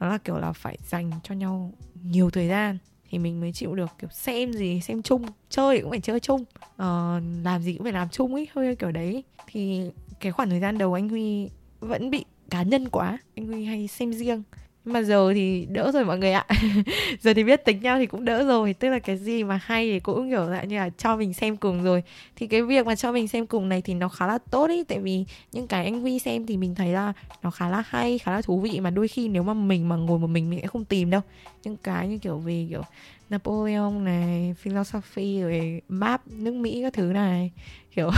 Đó là kiểu là phải dành cho nhau nhiều thời gian thì mình mới chịu được kiểu xem gì xem chung chơi cũng phải chơi chung. Ờ, làm gì cũng phải làm chung ấy hơi kiểu đấy. Thì cái khoảng thời gian đầu anh huy vẫn bị cá nhân quá anh huy hay xem riêng mà giờ thì đỡ rồi mọi người ạ. Giờ thì biết tính nhau thì cũng đỡ rồi. Tức là cái gì mà hay thì cũng kiểu dạng như là cho mình xem cùng rồi. Thì cái việc mà cho mình xem cùng này thì nó khá là tốt ý. Tại vì những cái anh vi xem thì mình thấy là nó khá là hay khá là thú vị. Mà đôi khi nếu mà mình mà ngồi một mình mình sẽ không tìm đâu. Những cái như kiểu về kiểu Napoleon này philosophy rồi map nước Mỹ các thứ này. Kiểu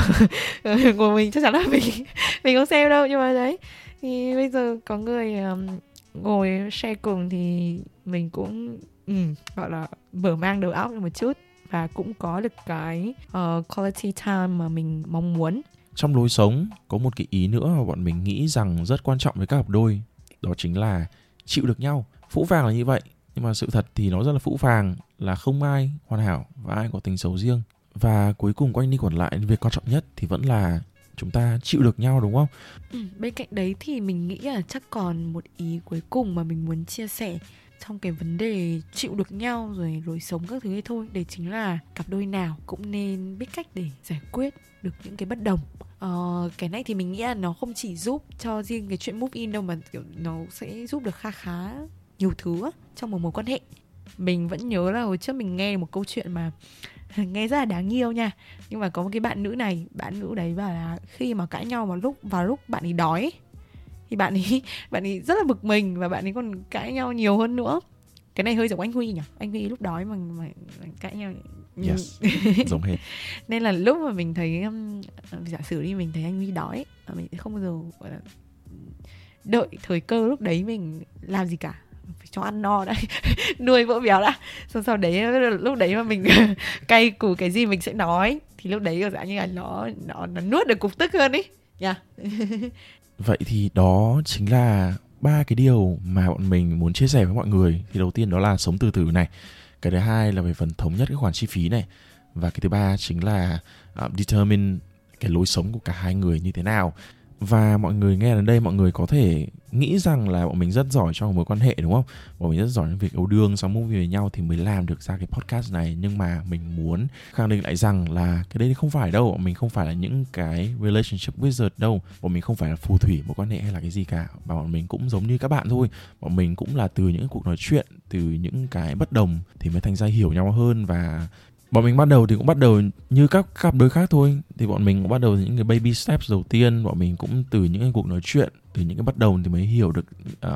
ngồi mình chắc chắn là mình mình không xem đâu. Nhưng mà đấy thì bây giờ có người um, ngồi share cùng thì mình cũng ừ, gọi là mở mang đầu óc một chút và cũng có được cái uh, quality time mà mình mong muốn. Trong lối sống có một cái ý nữa mà bọn mình nghĩ rằng rất quan trọng với các cặp đôi đó chính là chịu được nhau. Phũ phàng là như vậy nhưng mà sự thật thì nó rất là phũ phàng là không ai hoàn hảo và ai có tính xấu riêng. Và cuối cùng quanh đi còn lại việc quan trọng nhất thì vẫn là chúng ta chịu được nhau đúng không? Ừ, bên cạnh đấy thì mình nghĩ là chắc còn một ý cuối cùng mà mình muốn chia sẻ trong cái vấn đề chịu được nhau rồi rồi sống các thứ ấy thôi đấy chính là cặp đôi nào cũng nên biết cách để giải quyết được những cái bất đồng Ờ, cái này thì mình nghĩ là nó không chỉ giúp cho riêng cái chuyện move in đâu mà kiểu nó sẽ giúp được kha khá nhiều thứ trong một mối quan hệ mình vẫn nhớ là hồi trước mình nghe một câu chuyện mà nghe rất là đáng yêu nha. Nhưng mà có một cái bạn nữ này bạn nữ đấy bảo là khi mà cãi nhau vào lúc vào lúc bạn ấy đói thì bạn ấy bạn ấy rất là bực mình và bạn ấy còn cãi nhau nhiều hơn nữa. Cái này hơi giống anh Huy nhỉ? Anh Huy lúc đói mà, mà, cãi nhau. Yes. Giống hết nên là lúc mà mình thấy um, giả sử đi mình thấy anh Huy đói mình sẽ không bao giờ gọi là đợi thời cơ lúc đấy mình làm gì cả phải cho ăn no đã. Nuôi vỡ béo đã. Xong sau đấy lúc đấy mà mình cay củ cái gì mình sẽ nói. Thì lúc đấy dạng như là nó nó nó nuốt được cục tức hơn ý. Nha. Yeah. vậy thì đó chính là ba cái điều mà bọn mình muốn chia sẻ với mọi người. Thì đầu tiên đó là sống từ từ này. Cái thứ hai là về phần thống nhất cái khoản chi phí này. Và cái thứ ba chính là uh, determine cái lối sống của cả hai người như thế nào và mọi người nghe đến đây, mọi người có thể nghĩ rằng là bọn mình rất giỏi trong mối quan hệ, đúng không? Bọn mình rất giỏi trong việc yêu đương xong movie với nhau thì mới làm được ra cái podcast này. Nhưng mà mình muốn khẳng định lại rằng là cái đấy không phải đâu. Bọn mình không phải là những cái relationship wizard đâu. Bọn mình không phải là phù thủy mối quan hệ hay là cái gì cả. Và bọn mình cũng giống như các bạn thôi. Bọn mình cũng là từ những cuộc nói chuyện, từ những cái bất đồng thì mới thành ra hiểu nhau hơn và bọn mình bắt đầu thì cũng bắt đầu như các cặp đôi khác thôi. Thì bọn mình cũng bắt đầu những cái baby steps đầu tiên. Bọn mình cũng từ những cái cuộc nói chuyện từ những cái bắt đầu thì mới hiểu được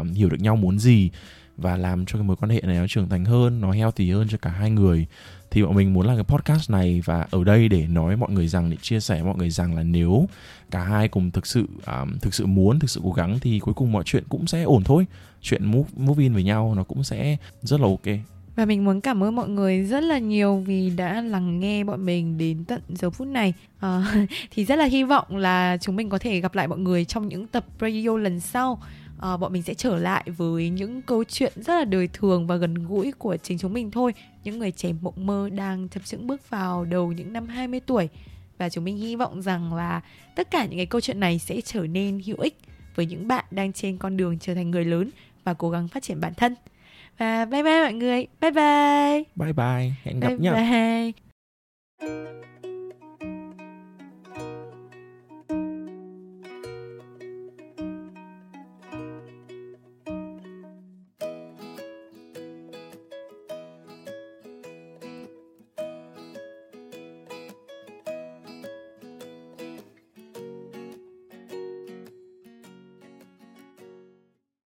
uh, hiểu được nhau muốn gì và làm cho cái mối quan hệ này nó trưởng thành hơn nó healthy hơn cho cả hai người. Thì bọn mình muốn làm cái podcast này và ở đây để nói mọi người rằng để chia sẻ mọi người rằng là nếu cả hai cùng thực sự um, thực sự muốn thực sự cố gắng thì cuối cùng mọi chuyện cũng sẽ ổn thôi. Chuyện move move in với nhau nó cũng sẽ rất là ok và mình muốn cảm ơn mọi người rất là nhiều vì đã lắng nghe bọn mình đến tận giờ phút này. À, thì rất là hy vọng là chúng mình có thể gặp lại mọi người trong những tập radio lần sau. À, bọn mình sẽ trở lại với những câu chuyện rất là đời thường và gần gũi của chính chúng mình thôi. Những người trẻ mộng mơ đang chập chững bước vào đầu những năm 20 tuổi. Và chúng mình hy vọng rằng là tất cả những cái câu chuyện này sẽ trở nên hữu ích với những bạn đang trên con đường trở thành người lớn và cố gắng phát triển bản thân. Và bye bye mọi người. Bye bye. Bye bye. Hẹn gặp bye nhau. Bye.